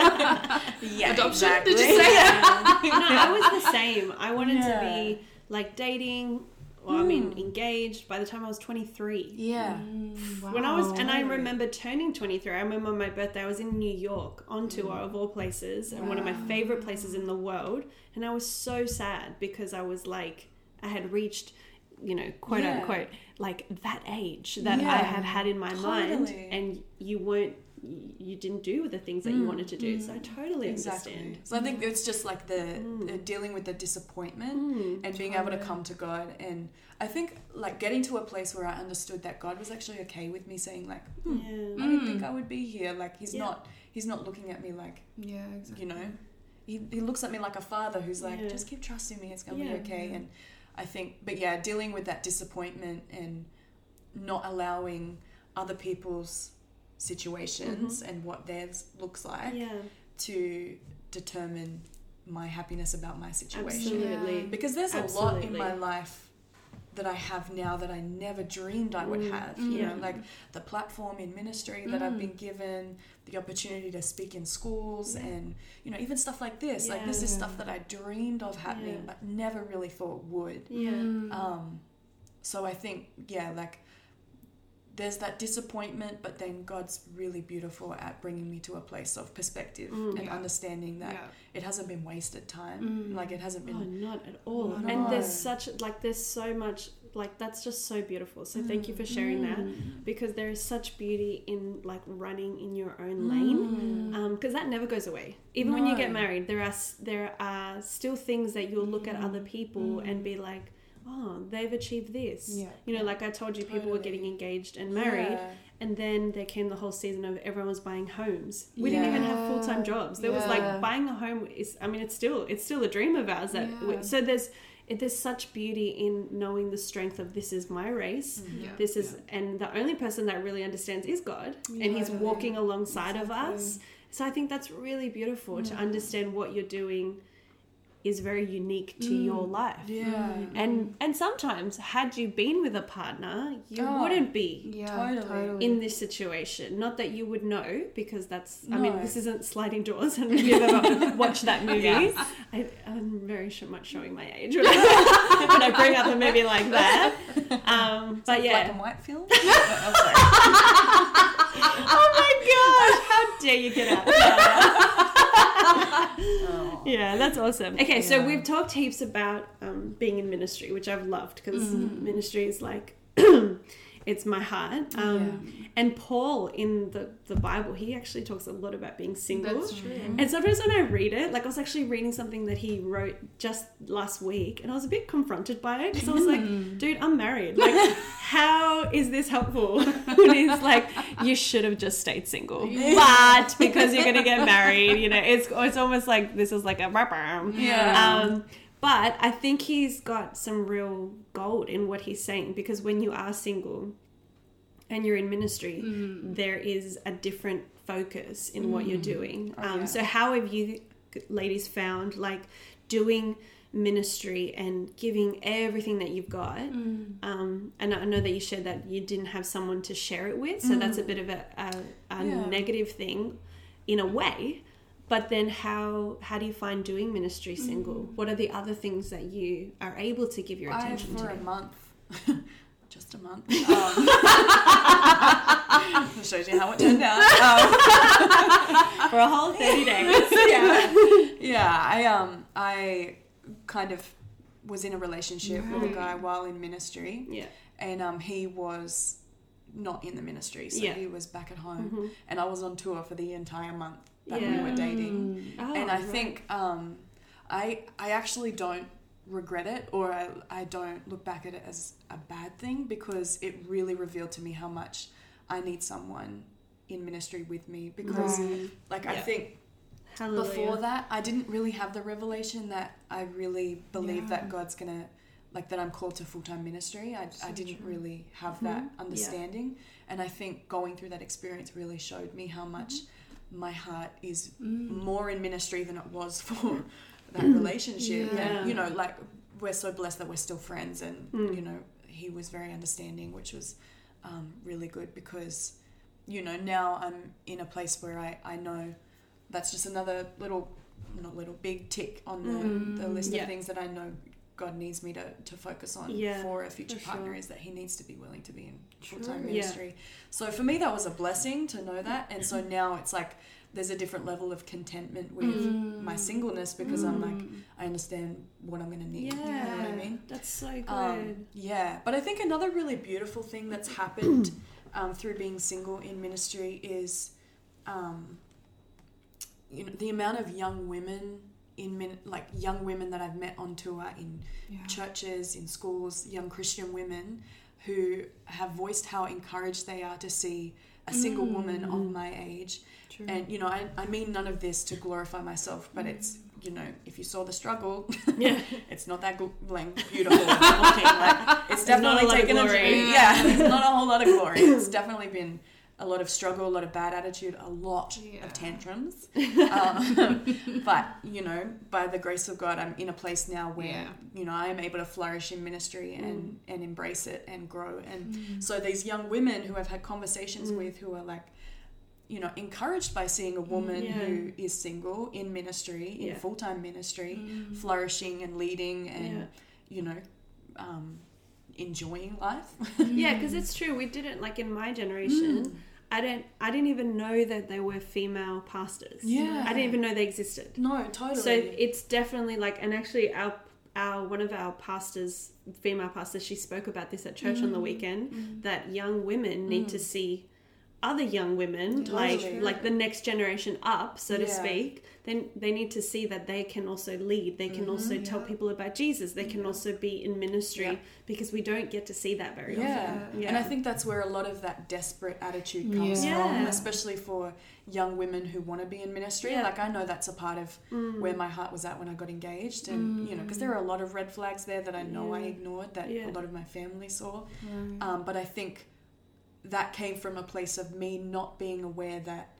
S2: yeah,
S3: Adoption?
S2: exactly.
S3: Did you say
S1: no, I was the same. I wanted
S2: Yeah.
S1: to be like dating, or I mean, hmm. engaged by the time I was 23.
S2: Yeah.
S3: Mm, mm
S1: When I was, and I remember turning 23. I remember my birthday, I was in New York on tour hmm. of all places, and one of my favorite places in the world. And I was so sad because I was like, I had reached, you know, quote
S2: Yeah.
S1: unquote, like that age that I
S2: Yeah.
S1: had had in my mind, and you weren't, you didn't do the things that you mm, wanted to do. So I mm. totally
S2: Exactly.
S1: understand.
S2: So I think it's just like the, mm. the dealing with the disappointment and being able to come to God. And I think like getting to a place where I understood that God was actually okay with me saying like, hmm,
S1: Yeah.
S2: I didn't think I would be here. Like he's
S1: Yeah.
S2: not he's not looking at me like
S3: Yeah, exactly.
S2: you know he, he looks at me like a father who's like
S1: Yeah.
S2: just keep trusting me it's gonna
S1: Yeah.
S2: be okay and i think but yeah dealing with that disappointment and not allowing other people's situations and what theirs looks like
S1: Yeah.
S2: to determine my happiness about my situation
S1: Absolutely.
S2: because there's a lot in my life that I have now that I never dreamed I would
S1: Mm,
S2: have. You
S1: yeah.
S2: know, like the platform in ministry that I've been given, the opportunity to speak in schools, and you know, even stuff like this. Like this is stuff that I dreamed of happening,
S1: Yeah.
S2: but never really thought would.
S1: Yeah.
S3: Mm.
S2: Um, so I think, yeah, like there's that disappointment, but then God's really beautiful at bringing me to a place of perspective mm. and
S3: Yeah.
S2: understanding that
S3: Yeah.
S2: it hasn't been wasted time.
S3: Mm.
S2: Like it hasn't been.
S1: Oh, not at all.
S2: No.
S1: And there's such like there's so much like that's just so beautiful. So thank you for sharing that mm. Mm. because there is such beauty in like running in your own lane
S3: Mm.
S1: Um, because that never goes away. Even when you get married, there are there are still things that you'll look at other people and be like, oh, they've achieved this.
S3: Yeah.
S1: You know, like I told you, people were getting engaged and married.
S2: Yeah.
S1: And then there came the whole season of everyone was buying homes. We didn't even have full time jobs. There was like buying a home is. I mean, it's still it's still a dream of ours. That
S3: Yeah.
S1: so there's it, there's such beauty in knowing the strength of this is my race. Mm-hmm.
S3: Yeah.
S1: This is and the only person that really understands is God, and He's walking alongside of us. So I think that's really beautiful to understand what you're doing is very unique to your life.
S2: Yeah.
S1: And and sometimes had you been with a partner, you
S2: Oh.
S1: wouldn't be
S3: Yeah,
S2: Totally.
S3: totally.
S1: in this situation. Not that you would know, because that's, I mean, this isn't sliding doors. And if you've ever watched that movie,
S2: Yes.
S1: I, I'm very sh- much showing my age when I, bring up a movie like that. Um, but
S2: Black
S1: yeah.
S2: and white film. Oh.
S1: Oh my gosh, how dare you get out
S2: Oh.
S1: Yeah, that's awesome. Okay, so we've talked heaps about um, being in ministry, which I've loved because
S2: Mm.
S1: ministry is like it's my heart. Um, And Paul in the the Bible, he actually talks a lot about being single.
S3: That's true.
S1: And sometimes when I read it, like I was actually reading something that he wrote just last week, and I was a bit confronted by it because I was like, dude, I'm married. Like, how is this helpful? when he's like, you should have just stayed single, but because you're gonna get married, you know, it's it's almost like this is like a
S2: Yeah.
S1: um, but I think he's got some real gold in what he's saying because when you are single and you're in ministry, there is a different focus in what you're doing.
S2: Oh,
S1: um,
S2: yeah.
S1: So, how have you ladies found like doing ministry and giving everything that you've got? Um, and I know that you shared that you didn't have someone to share it with, so that's a bit of a, a, a
S2: Yeah.
S1: negative thing in a way but then how how do you find doing ministry single what are the other things that you are able to give your
S2: I
S1: attention
S2: for
S1: to
S2: a month. Just a month. Um, shows you how it turned out. Um,
S1: for a whole 30 days
S2: yeah, yeah. I um, I kind of was in a relationship with a guy while in ministry,
S1: yeah
S2: and um, he was not in the ministry, so
S1: Yeah.
S2: he was back at home,
S1: Mhm.
S2: and I was on tour for the entire month that we were dating.
S1: oh,
S2: and I
S1: right.
S2: think um, I I actually don't regret it or I, I don't look back at it as a bad thing because it really revealed to me how much I need someone in ministry with me because
S3: Right.
S2: like
S1: Yeah.
S2: I think
S1: Hallelujah.
S2: before that I didn't really have the revelation that I really believe
S3: Yeah.
S2: that God's gonna like that I'm called to full time ministry. I, I didn't
S3: true.
S2: really have that
S1: Mhm.
S2: understanding and I think going through that experience really showed me how much my heart is
S3: Mm.
S2: more in ministry than it was for that relationship.
S3: Yeah.
S2: And, you know, like we're so blessed that we're still friends, and
S1: Mm.
S2: you know, he was very understanding, which was um, really good because, you know, now I'm in a place where I, I know that's just another little, not little, big tick on the,
S3: Mm.
S2: the list
S1: Yeah.
S2: of things that I know God needs me to, to focus on
S1: Yeah,
S2: for a future
S1: for
S2: partner
S1: sure.
S2: is that he needs to be willing to be in full time
S3: True.
S1: Yeah.
S2: ministry. So for me, that was a blessing to know that. And so now it's like there's a different level of contentment with
S3: Mm.
S2: my singleness because I'm like,
S3: Mm.
S2: I understand what I'm going to need.
S1: yeah,
S2: You know what I mean?
S1: that's so good
S2: Um, yeah. But I think another really beautiful thing that's happened um, through being single in ministry is, um, you know, the amount of young women in min- like young women that I've met on tour in
S3: Yeah.
S2: churches, in schools, young Christian women who have voiced how encouraged they are to see a single woman of
S3: Mm.
S2: my age.
S3: True.
S2: And, you know, I, I mean none of this to glorify myself, but it's, you know, if you saw the struggle,
S1: yeah
S2: it's not that gl- like, beautiful. Like, it's
S1: There's not a
S2: definitely taken a journey. Yeah, it's not a whole lot of glory. It's definitely been a lot of struggle, a lot of bad attitude, a lot
S3: Yeah.
S2: of tantrums. um, but you know, by the grace of God, I'm in a place now where
S3: Yeah.
S2: you know I am able to flourish in ministry and
S1: Mm.
S2: and embrace it and grow. And
S3: Mm.
S2: so these young women who I've had conversations
S1: Mm.
S2: with, who are like. You know, encouraged by seeing a woman
S1: Yeah.
S2: who is single in ministry, in full time ministry,
S3: Mm.
S2: flourishing and leading, and you know, um, enjoying life.
S1: yeah because it's true we didn't like in my generation i don't i didn't even know that there were female pastors.
S2: Yeah.
S1: i didn't even know they existed.
S2: No, totally.
S1: So it's definitely like, and actually, our our one of our pastors, female pastors, she spoke about this at church on the mm. weekend mm. that young women need to mm. see other young women, like
S2: Totally.
S1: like the next generation up, so to speak. Then they need to see that they can also lead. They can also tell people about Jesus. They can also be in ministry
S2: Yeah.
S1: because we don't get to see that very
S2: yeah.
S1: often.
S2: and I think that's where a lot of that desperate attitude comes
S1: Yeah.
S2: from, especially for young women who want to be in ministry.
S1: Yeah.
S2: Like I know that's a part of
S1: Mm.
S2: where my heart was at when I got engaged, and you know, because there are a lot of red flags there that I know I ignored that
S1: Yeah.
S2: a lot of my family saw.
S3: Right.
S2: Um, but I think that came from a place of me not being aware that,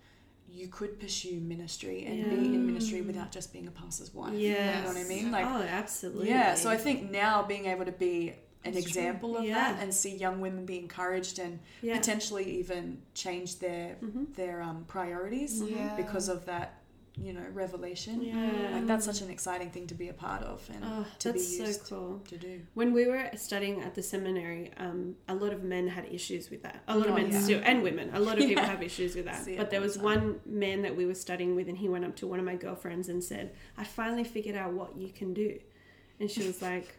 S2: you could pursue ministry and be in ministry without just being a pastor's wife.
S1: Yes.
S2: You know what I mean? Like
S1: oh, absolutely.
S2: yeah, so I think now being able to be an
S1: That's true.
S2: example of
S1: Yeah.
S2: that and see young women be encouraged and
S1: Yeah.
S2: potentially even change their
S1: Mhm.
S2: their um, priorities
S3: Yeah.
S2: because of that, you know, revelation.
S1: Yeah.
S2: Like that's such an exciting thing to be a part of and
S1: Oh,
S2: to be
S1: that's so
S2: used
S1: cool.
S2: to do.
S1: When we were studying at the seminary, um, a lot of men had issues with that. A lot of
S2: Oh,
S1: men
S2: yeah.
S1: still, and women. A lot of people have issues with that. But there was
S2: time.
S1: one man that we were studying with, and he went up to one of my girlfriends and said, "I finally figured out what you can do," and she was like.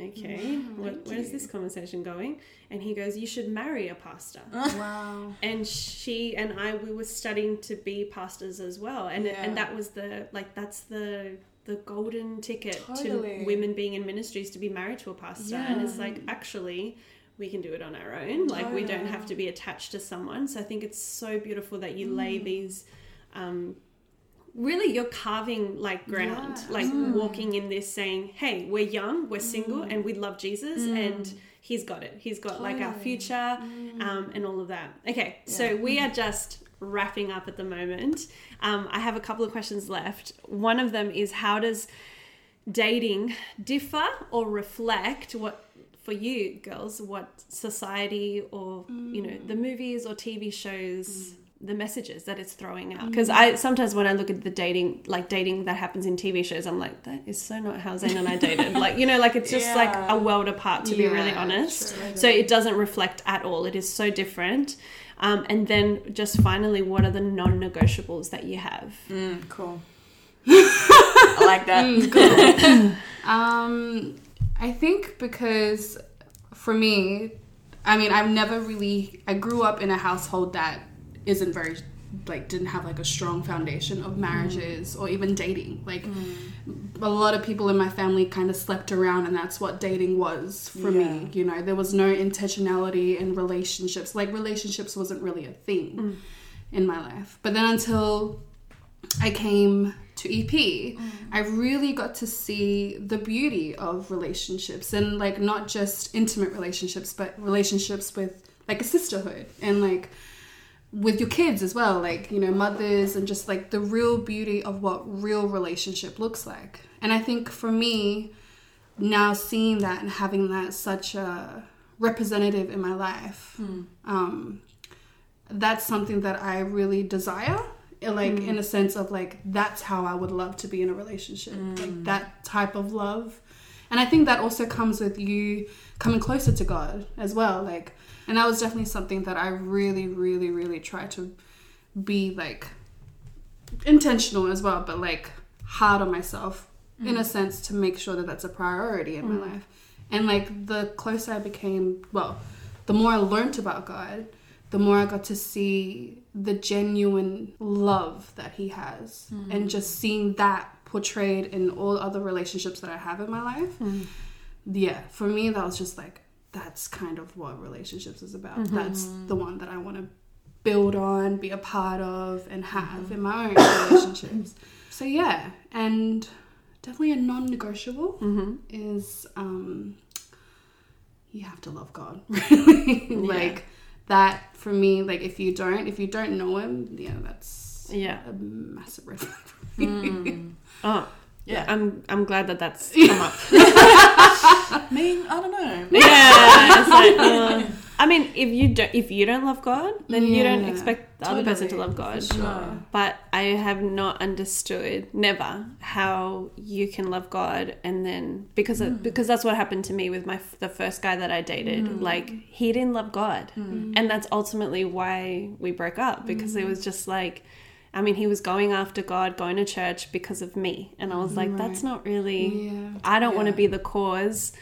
S1: Okay, what, where's this conversation going? And he goes, You should marry a pastor.
S3: Wow.
S1: and she and I we were studying to be pastors as well and
S2: Yeah.
S1: and that was the like that's the the golden ticket
S2: Totally.
S1: to women being in ministries to be married to a pastor and it's like actually we can do it on our own like we don't have to be attached to someone so I think it's so beautiful that you lay
S2: Mm.
S1: these um really you're carving like ground
S3: Yeah.
S1: like
S2: Mm.
S1: walking in this saying hey we're young we're single and we love jesus
S2: Mm.
S1: and he's got it. He's got like our
S2: Totally.
S1: future um, and all of that. Okay so we are just wrapping up at the moment. Um, i have a couple of questions left. One of them is how does dating differ or reflect what for you girls what society or you know the movies or tv shows the messages that it's throwing out because i sometimes when i look at the dating like dating that happens in tv shows i'm like that is so not how zayn and i dated like you know like it's just like a world apart to be really honest
S3: true.
S1: so it doesn't reflect at all it is so different um, and then just finally what are the non-negotiables that you have
S2: Mm, cool. I like that.
S3: Um, I think because for me, I mean, I've never really. I grew up in a household that isn't very like didn't have like a strong foundation of marriages or even dating. Like mm. a lot of people in my family kind of slept around, and that's what dating was for
S2: Yeah.
S3: me. You know, there was no intentionality in relationships. Like relationships wasn't really a thing mm. in my life. But then until I came to EP, mm. I really got to see the beauty of relationships and like not just intimate relationships, but relationships with like a sisterhood and like with your kids as well, like, you know, mothers and just like the real beauty of what real relationship looks like. And I think for me, now seeing that and having that such a representative in my life, hmm. um, that's something that I really desire. Like hmm. in a sense of like that's how I would love to be in a relationship, like hmm. that type of love, and I think that also comes with you coming closer to God as well. Like, and that was definitely something that I really, really, really try to be like intentional as well, but like hard on myself in a mm. sense to make sure that that's a priority in my mm. life. And like the closer I became, well, the more I learned about God, the more I got to see the genuine love that He has, mm. and just seeing that portrayed in all other relationships that I have in my life. Yeah, for me, that was just like, that's kind of what relationships is about. That's the one that I want to build on, be a part of, and have in my own relationships. So, yeah, and definitely a non negotiable
S1: mm-hmm.
S3: is um you have to love God. Really. like that for me, like if you don't if you don't know him, yeah, that's
S1: yeah
S3: a massive red flag.
S2: Mm.
S1: oh
S2: Yeah.
S1: i'm i'm glad that that's come up.
S2: I mean, I don't know.
S1: yeah like, uh, i mean if you don't if you don't love god then you don't expect the other person to love god.
S3: Sure.
S1: But i have not understood never how you can love god and then because of, mm. because that's what happened to me with my the first guy that i dated. Mm. Like he didn't love god. Mm. And that's ultimately why we broke up because it was just like I mean, he was going after God, going to church because of me. And I was like, that's not really,
S3: Yeah.
S1: I don't want to be the cause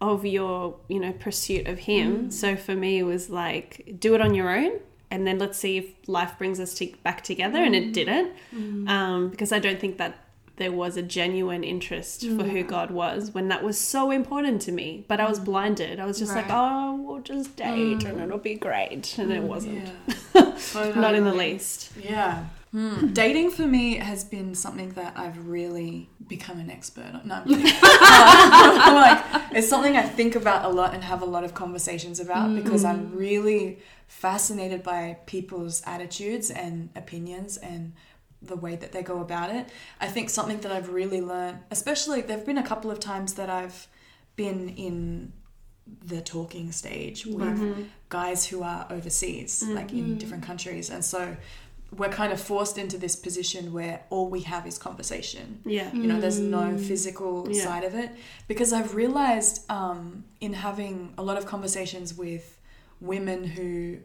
S1: of your, you know, pursuit of him. Mm. So for me, it was like, do it on your own. And then let's see if life brings us to, back together. And it mm. didn't. Mm. Um, because I don't think that there was a genuine interest for who God was when that was so important to me. But I was blinded. I was just like, oh, we'll just date and it'll be great. And it wasn't.
S2: Yeah.
S1: Not in the least.
S2: Yeah. Hmm. Dating for me has been something that I've really become an expert on. No, like, it's something I think about a lot and have a lot of conversations about because I'm hmm. really fascinated by people's attitudes and opinions and the way that they go about it. I think something that I've really learned, especially there've been a couple of times that I've been in the talking stage with mm-hmm. guys who are overseas, like in mm-hmm. different countries. And so we're kind of forced into this position where all we have is conversation.
S1: Yeah.
S2: You know, there's no physical
S1: Yeah.
S2: side of it. Because I've realized um, in having a lot of conversations with women who,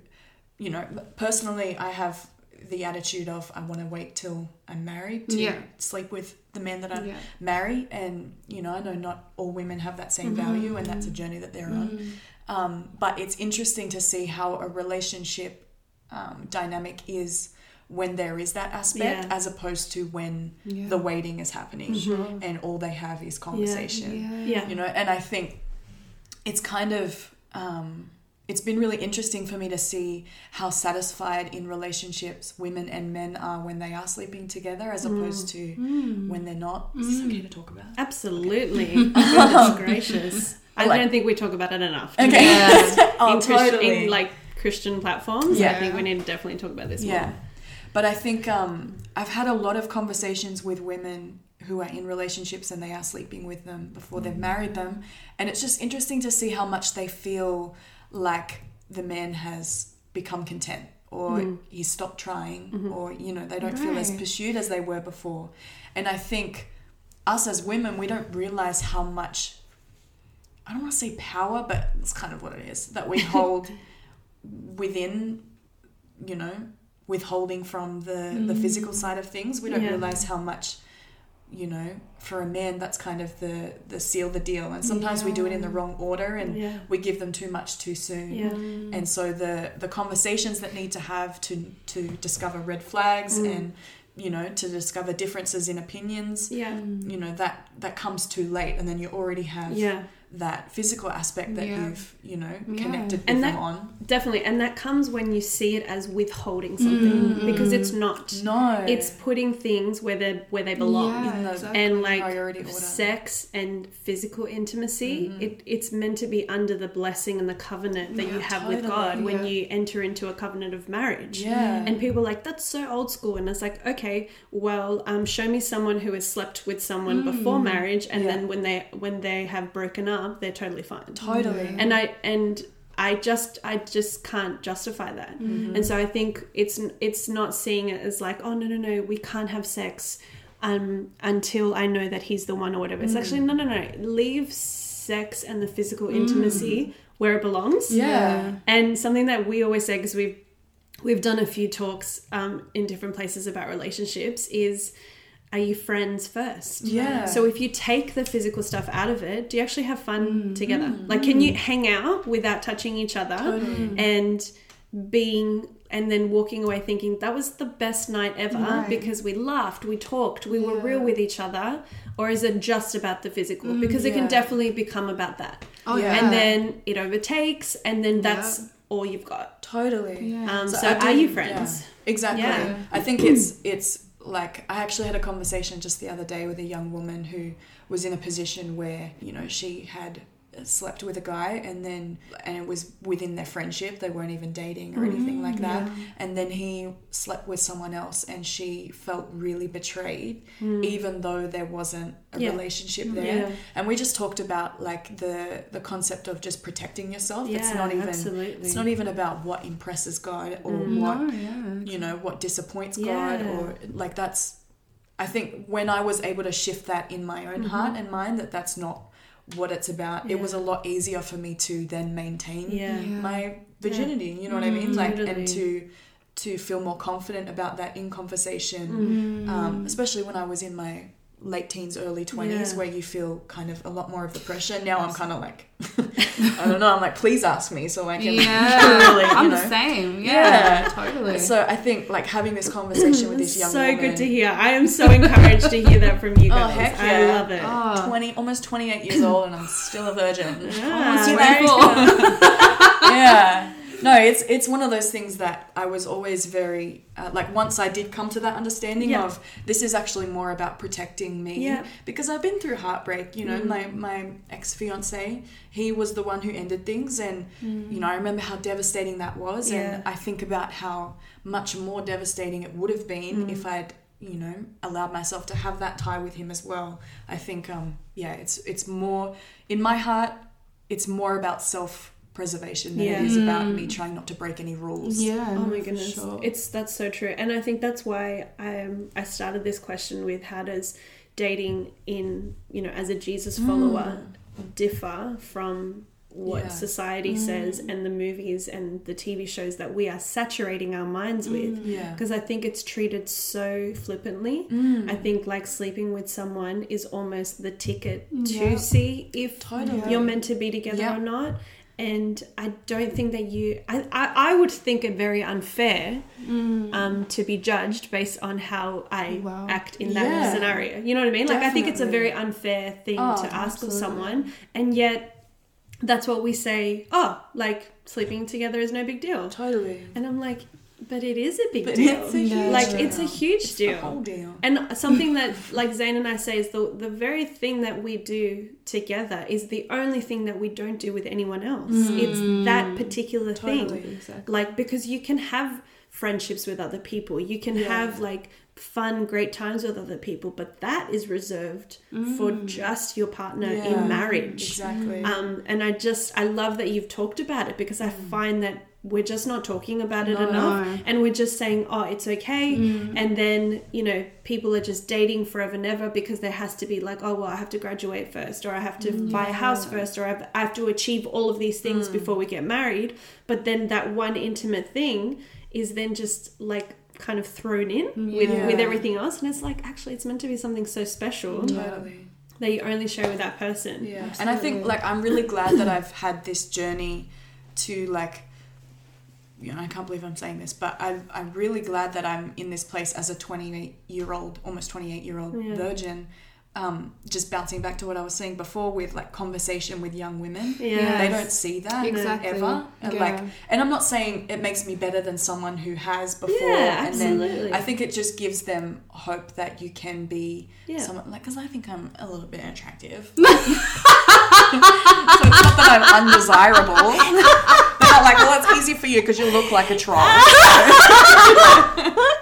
S2: you know, personally, I have the attitude of I want to wait till I'm married to
S3: Yeah.
S2: sleep with the man that I
S3: Yeah.
S2: marry. And, you know, I know not all women have that same value, and that's a journey that they're on. Um, but it's interesting to see how a relationship um, dynamic is when there is that aspect
S1: Yeah.
S2: as opposed to when
S3: Yeah.
S2: the waiting is happening mm-hmm. and all they have is conversation
S1: Yeah.
S2: you know and i think it's kind of um, it's been really interesting for me to see how satisfied in relationships women and men are when they are sleeping together as mm. opposed to mm. when they're not is this mm. okay to talk about
S1: Absolutely. Goodness gracious. I
S2: Like-
S1: don't think we talk about it enough.
S2: okay oh
S1: in,
S2: totally
S1: in like Christian platforms, I think we need to definitely talk about this
S2: Yeah.
S1: more.
S2: But I think um, I've had a lot of conversations with women who are in relationships and they are sleeping with them before they've mm. married them. And it's just interesting to see how much they feel like the man has become content or mm. he's stopped trying mm-hmm. or, you know, they don't feel as pursued as they were before. And I think us as women, we don't realize how much, I don't want to say power, but it's kind of what it is, that we hold within, you know, withholding from the, the physical side of things. We don't
S1: Yeah.
S2: realize how much, you know, for a man, that's kind of the, the seal the deal. And sometimes we do it in the wrong order and
S1: Yeah.
S2: we give them too much too soon.
S1: Yeah.
S2: And so the the conversations that need to have to to discover red flags
S1: Mm.
S2: and you know to discover differences in opinions,
S1: Yeah.
S2: you know that that comes too late, and then you already have
S1: Yeah.
S2: That physical aspect that
S3: Yeah.
S2: you've you know connected with
S1: And
S2: them
S1: that-
S2: on.
S1: Definitely. And that comes when you see it as withholding something mm. because it's not.
S2: No,
S1: It's putting things where they where they belong.
S3: Yeah,
S2: the
S3: exactly.
S1: and like
S2: priority order.
S1: sex and physical intimacy mm-hmm. it, it's meant to be under the blessing and the covenant that you
S2: Yeah,
S1: have with god when
S3: Yeah.
S1: you enter into a covenant of marriage
S2: Yeah.
S1: and people are like that's so old school and it's like okay well um, show me someone who has slept with someone mm. before marriage and
S2: Yeah.
S1: then when they when they have broken up they're totally fine.
S2: Totally.
S1: and i and i just i just can't justify that. And so i think it's it's not seeing it as like oh no no no we can't have sex um until i know that he's the one or whatever. It's actually no no no leave sex and the physical intimacy where it belongs.
S2: Yeah.
S1: and something that we always say because we've we've done a few talks um, in different places about relationships is are you friends first
S2: Yeah.
S1: so if you take the physical stuff out of it do you actually have fun
S2: Mm.
S1: together like can you hang out without touching each other
S2: Totally.
S1: and being and then walking away thinking that was the best night ever
S3: Right.
S1: because we laughed we talked we were real with each other or is it just about the physical because it can
S2: Mm,
S1: definitely become about that
S3: Oh
S2: Yeah.
S3: yeah.
S1: and then it overtakes and then that's
S3: Yeah.
S1: all you've got
S2: Totally.
S3: Yeah.
S1: um, so,
S2: I
S1: are you friends
S2: yeah, exactly.
S1: Yeah.
S2: I think it's it's like I actually had a conversation just the other day with a young woman who was in a position where you know she had slept with a guy and then and it was within their friendship they weren't even dating or mm-hmm. anything like that and then he slept with someone else and she felt really betrayed mm. even though there wasn't a.
S1: Yeah.
S2: relationship mm, there
S1: Yeah.
S2: and we just talked about like the the concept of just protecting yourself it's
S1: Yeah,
S2: not even
S1: absolutely.
S2: it's not even about what impresses god or
S1: Mm.
S2: what
S3: no, yeah.
S2: you know what disappoints god or like that's i think when i was able to shift that in my own mm-hmm. heart and mind that that's not what it's about it
S1: Mm-hmm.
S2: Was a lot easier for me to then maintain
S1: yeah
S3: Yeah.
S2: my virginity you know what i mean
S1: Mm,
S2: like
S1: totally.
S2: and to to feel more confident about that in conversation
S1: Mm.
S2: um, especially when i was in my late teens early 20s
S1: Yeah.
S2: where you feel kind of a lot more of the pressure now i'm kind of like i don't know i'm like please ask me so i can
S3: Yeah,
S2: really,
S3: I'm
S2: know.
S3: the same. Yeah,
S2: Yeah.
S3: totally.
S2: So I think like having this conversation with this young
S1: so
S2: woman.
S1: good to hear i am so encouraged to hear that from you
S2: Oh,
S1: guys
S2: heck
S1: i
S2: yeah.
S1: love it
S3: Oh.
S2: Twenty, almost twenty-eight years old, and I'm still a virgin.
S1: Yeah.
S3: Almost 24.
S2: yeah. No, it's it's one of those things that I was always very uh, like. Once I did come to that understanding
S1: Yeah.
S2: of this is actually more about protecting me
S1: Yeah.
S2: because I've been through heartbreak. You know,
S3: Mm.
S2: my my ex fiance, he was the one who ended things, and you know, I remember how devastating that was,
S1: Mm. Yeah.
S2: and I think about how much more devastating it would have been
S1: Mm.
S2: if I'd you know allowed myself to have that tie with him as well. I think um yeah, it's it's more in my heart. It's more about self preservation than
S1: Yeah.
S2: it is about
S3: Mm.
S2: me trying not to break any rules.
S3: Yeah.
S1: Oh my goodness,
S3: sure.
S1: it's that's so true, and I think that's why um, I started this question with how does dating in you know as a Jesus follower differ from what
S2: Yeah.
S1: society says and the movies and the TV shows that we are saturating our minds with
S2: Yeah.
S1: because I think it's treated so flippantly.
S2: Mm.
S1: I think like sleeping with someone is almost the ticket
S3: Yeah.
S1: to see if
S2: Totally.
S1: you're meant to be together
S2: Yeah.
S1: or not. And I don't think that you, I, I, I would think it very unfair um, to be judged based on how I
S3: Wow.
S1: act in that
S2: Yeah.
S1: scenario. You know what I mean? Like, I think it's a very unfair thing
S2: Oh,
S1: to ask of someone. And yet, that's what we say, oh, like sleeping together is no big deal.
S2: Totally.
S1: And I'm like, but it is a big
S2: But
S1: deal.
S2: it's a
S3: Yeah.
S2: huge
S1: like,
S2: deal.
S1: it's a huge
S2: It's
S1: deal.
S2: whole deal.
S1: And something that, like Zane and I say, is the the very thing that we do together is the only thing that we don't do with anyone else. It's mm. that particular
S2: Totally.
S1: thing.
S3: Exactly.
S1: Like because you can have friendships with other people, you can
S2: Yeah.
S1: have like fun, great times with other people, but that is reserved for mm. just your partner
S2: Yeah.
S1: in marriage.
S2: Exactly.
S1: Um, and I just I love that you've talked about it because I mm. find that we're just not talking about it
S2: No.
S1: enough, and we're just saying, "Oh, it's okay," mm. and then you know people are just dating forever and ever because there has to be like, "Oh, well, I have to graduate first, or I have to mm. buy a house first, or I have, to achieve all of these things mm. before we get married." But then that one intimate thing is then just like kind of thrown in with
S2: Yeah.
S1: with everything else, and it's like actually it's meant to be something so special
S2: totally.
S1: that you only share with that person.
S2: Yeah. And I think like I'm really glad that I've had this journey to like you know, I can't believe I'm saying this, but I, I'm really glad that I'm in this place as a 28 year old, almost 28 year old
S1: Yeah.
S2: virgin. Um, just bouncing back to what I was saying before with like conversation with young women.
S1: Yeah.
S2: They don't see that
S3: Exactly.
S2: ever. And
S3: Yeah.
S2: like and I'm not saying it makes me better than someone who has before.
S1: Yeah,
S2: and then
S1: absolutely.
S2: I think it just gives them hope that you can be
S1: Yeah.
S2: someone like because I think I'm a little bit attractive. so it's not that I'm undesirable. They're not like, well, it's easy for you because you look like a troll.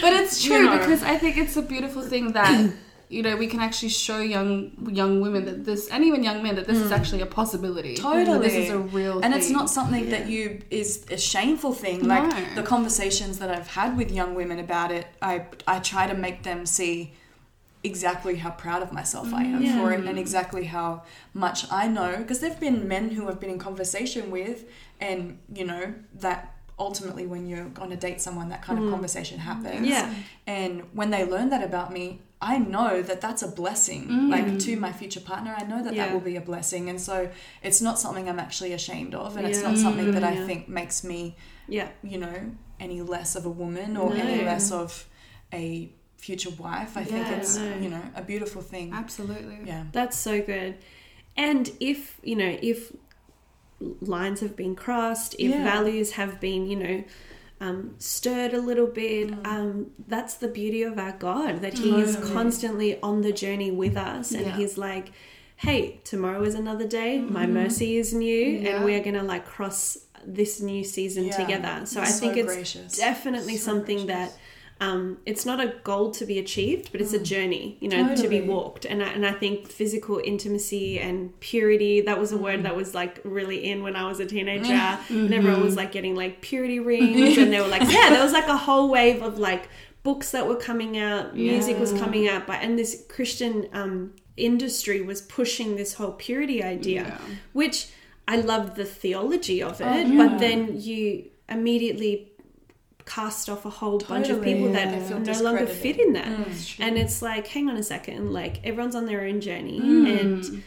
S3: But it's
S2: You
S3: true
S2: know.
S3: because I think it's a beautiful thing that you know we can actually show young young women that this and even young men that this is hmm. actually a possibility. That
S2: Totally.
S3: this is a real
S2: and
S3: thing.
S2: it's not something that you is a shameful thing. Like
S3: No.
S2: the conversations that I've had with young women about it, I I try to make them see exactly how proud of myself I am
S1: Yeah.
S2: for it and exactly how much I know because there've been men who I've been in conversation with and you know that ultimately when you're going to date someone that kind of mm. conversation happens
S1: Yeah.
S2: and when they learn that about me I know that that's a blessing mm. like to my future partner I know that that will be a blessing and so it's not something I'm actually ashamed of and it's not something that I
S1: Yeah.
S2: think makes me
S1: Yeah.
S2: you know any less of a woman or any less of a future wife I think it's
S1: No.
S2: you know a beautiful thing
S3: absolutely.
S2: yeah
S1: That's so good. And if, you know, if lines have been crossed, if
S2: Yeah.
S1: values have been, you know, um, stirred a little bit,
S2: Mm.
S1: um, that's the beauty of our God, that He is constantly on the journey with us. And
S3: Yeah.
S1: He's like, hey, tomorrow is another day. My mercy is new.
S3: Yeah.
S1: And we are going to like cross this new season
S2: Yeah.
S1: together. So I
S2: So
S1: think it's
S2: gracious.
S1: definitely
S2: So
S1: something
S2: gracious.
S1: that um, it's not a goal to be achieved, but it's a journey, you know, to be walked. And I, and I think physical intimacy and purity, that was a
S2: Mm.
S1: word that was like really in when I was a teenager. And everyone was like getting like purity rings. and they were like, yeah, there was like a whole wave of like books that were coming out, music was coming out. But, and this Christian um, industry was pushing this whole purity idea,
S3: Yeah.
S1: which I loved the theology of it.
S2: Oh, yeah.
S1: But then you immediately cast off a whole bunch of people
S3: Yeah.
S1: that
S3: feel
S1: no longer fit in that.
S2: Mm.
S1: And it's like, hang on a second, like everyone's on their own journey,
S3: Mm.
S1: and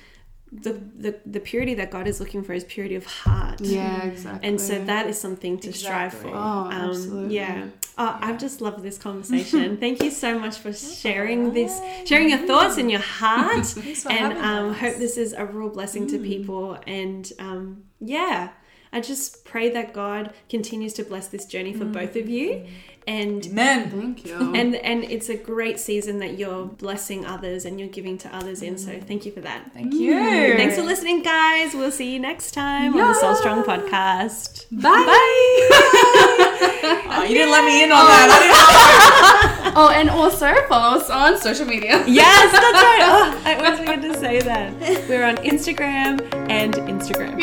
S1: the, the the purity that God is looking for is purity of heart.
S3: Yeah, exactly.
S1: And so that is something to strive for.
S3: Oh, absolutely.
S1: Yeah. Oh, I've just loved this conversation. Thank you so much for sharing this, sharing your thoughts and your heart.
S2: For
S1: and
S2: having
S1: um,
S2: us.
S1: hope this is a real blessing
S3: Mm.
S1: to people. And um, yeah, I just pray that God continues to bless this journey for mm. both of you. And
S2: Amen.
S3: Thank you.
S1: and and it's a great season that you're blessing others and you're giving to others in. So mm. thank you for that.
S2: Thank you. Mm.
S1: Thanks for listening, guys. We'll see you next time on the Soul Strong podcast.
S3: Bye. Bye.
S2: Oh, you didn't let me in on oh, that.
S3: Oh, and also follow us on social media.
S1: Yes, that's right. Oh, I always forget to say that. We're on Instagram and Instagram.